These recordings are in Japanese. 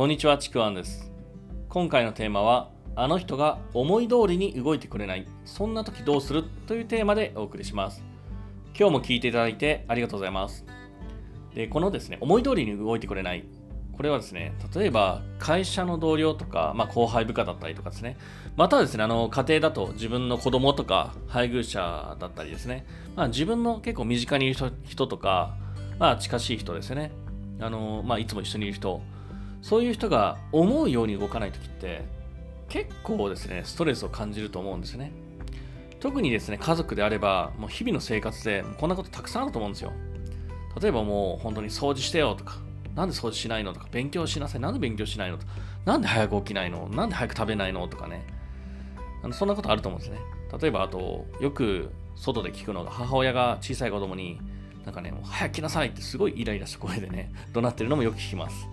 こんにちは、ちくわんです。今回のテーマは、あの人が思い通りに動いてくれない、そんな時どうする？というテーマでお送りします。今日も聞いていただいてありがとうございます。で、このですね、思い通りに動いてくれない、これはですね、例えば会社の同僚とか、まあ、後輩部下だったりとかですね、またですね、あの家庭だと自分の子供とか配偶者だったりですね、まあ、自分の結構身近にいる人とか、まあ、近しい人ですね、あのまあ、いつも一緒にいる人、そういう人が思うように動かないときって、結構ですね、ストレスを感じると思うんですね。特にですね、家族であれば、もう日々の生活でこんなことたくさんあると思うんですよ。例えばもう本当に掃除してよとか、なんで掃除しないのとか、勉強しなさい、なんで勉強しないのとか、なんで早く起きないのなんで早く食べないのとかね。あのそんなことあると思うんですね。例えばあと、よく外で聞くのが、母親が小さい子供に、なんかね、もう早く来なさいってすごいイライラした声でね、怒鳴ってるのもよく聞きます。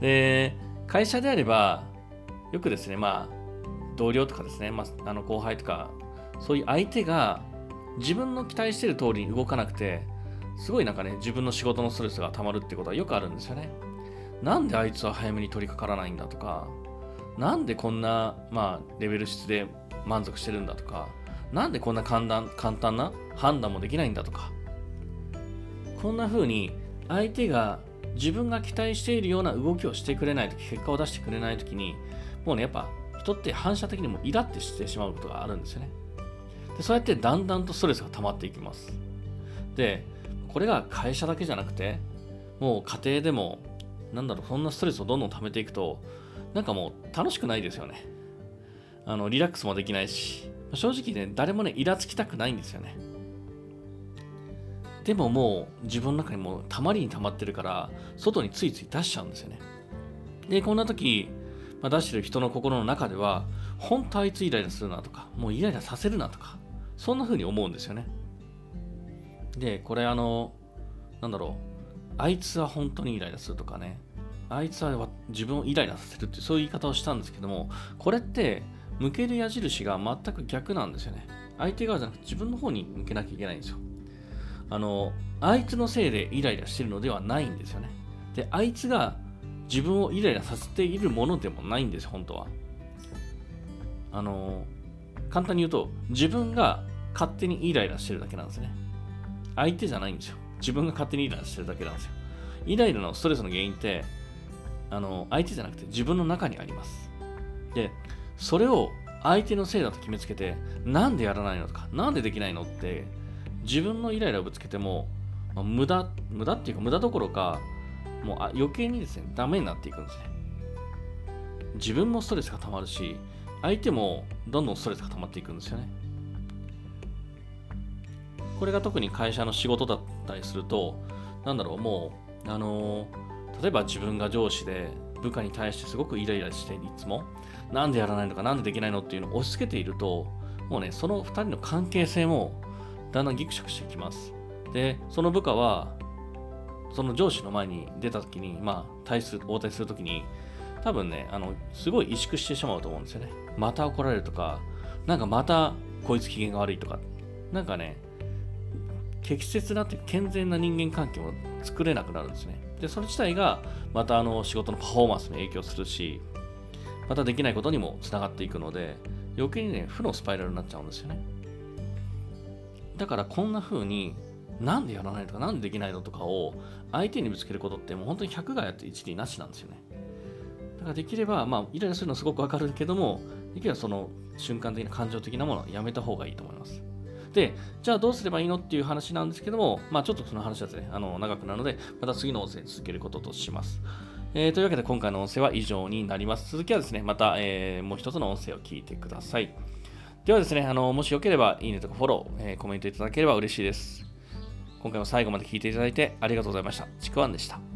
で、会社であれば、よくですね、まあ、同僚とかですね、まあ、あの後輩とか、そういう相手が自分の期待してる通りに動かなくて、すごいなんかね、自分の仕事のストレスが溜まるってことはよくあるんですよね。なんであいつは早めに取り掛からないんだとか、なんでこんな、まあ、レベル質で満足してるんだとか、なんでこんな簡単簡単な判断もできないんだとか、こんな風に相手が自分が期待しているような動きをしてくれないとき、結果を出してくれないときに、もうね、やっぱ人って反射的にもイラってしてしまうことがあるんですよね。でそうやってだんだんとストレスが溜まっていきます。で、これが会社だけじゃなくて、もう家庭でも、なんだろう、そんなストレスをどんどん溜めていくと、なんかもう楽しくないですよね。あの、リラックスもできないし、正直ね、誰もね、イラつきたくないんですよね。でももう自分の中にもたまりに溜まってるから、外についつい出しちゃうんですよね。で、こんな時、まあ、出してる人の心の中では、本当あいつイライラするなとか、もうイライラさせるなとか、そんな風に思うんですよね。で、これあの、なんだろう、あいつは本当にイライラするとかね、あいつは自分をイライラさせるってそういう言い方をしたんですけども、これって向ける矢印が全く逆なんですよね。相手側じゃなくて自分の方に向けなきゃいけないんですよ。あの、あいつのせいでイライラしてるのではないんですよね。で、あいつが自分をイライラさせているものでもないんです、本当は。あの、簡単に言うと、自分が勝手にイライラしてるだけなんですね。相手じゃないんですよ。自分が勝手にイライラしてるだけなんですよ。イライラのストレスの原因って、あの、相手じゃなくて自分の中にあります。で、それを相手のせいだと決めつけて、なんでやらないのとか、なんでできないのって、自分のイライラをぶつけても、まあ無駄、無駄っていうか無駄どころか、もうあ余計にですね、ダメになっていくんですね。自分もストレスが溜まるし、相手もどんどんストレスが溜まっていくんですよね。これが特に会社の仕事だったりすると、なんだろう、もう、あのー例えば自分が上司で部下に対してすごくイライラしていつも、なんでやらないのか、なんでできないのっていうのを押し付けていると、もうね、その2人の関係性もだんだんギクシャクしてきます。で、その部下は、その上司の前に出た時に、まあ、対す、応対する時に、多分ね、あの、すごい萎縮してしまうと思うんですよね。また怒られるとか、なんかまたこいつ機嫌が悪いとか、なんかね、適切なって健全な人間関係を作れなくなるんですね。で、それ自体がまたあの仕事のパフォーマンスに影響するし、またできないことにもつながっていくので、余計にね、負のスパイラルになっちゃうんですよね。だからこんな風に、なんでやらないとか、なんでできないのとかを相手にぶつけることってもう本当に100がやって1理なしなんですよね。だからできれば、まあ、イライラするのすごくわかるけども、できればその瞬間的な感情的なものはやめた方がいいと思います。で、じゃあどうすればいいのっていう話なんですけども、まあちょっとその話はですね、あの長くなるので、また次の音声続けることとします。えーというわけで今回の音声は以上になります。続きはですね、また、えーもう一つの音声を聞いてください。ではですね、あのもしよければいいねとかフォロー、えーコメントいただければ嬉しいです。今回も最後まで聞いていただいてありがとうございました。ちくわんでした。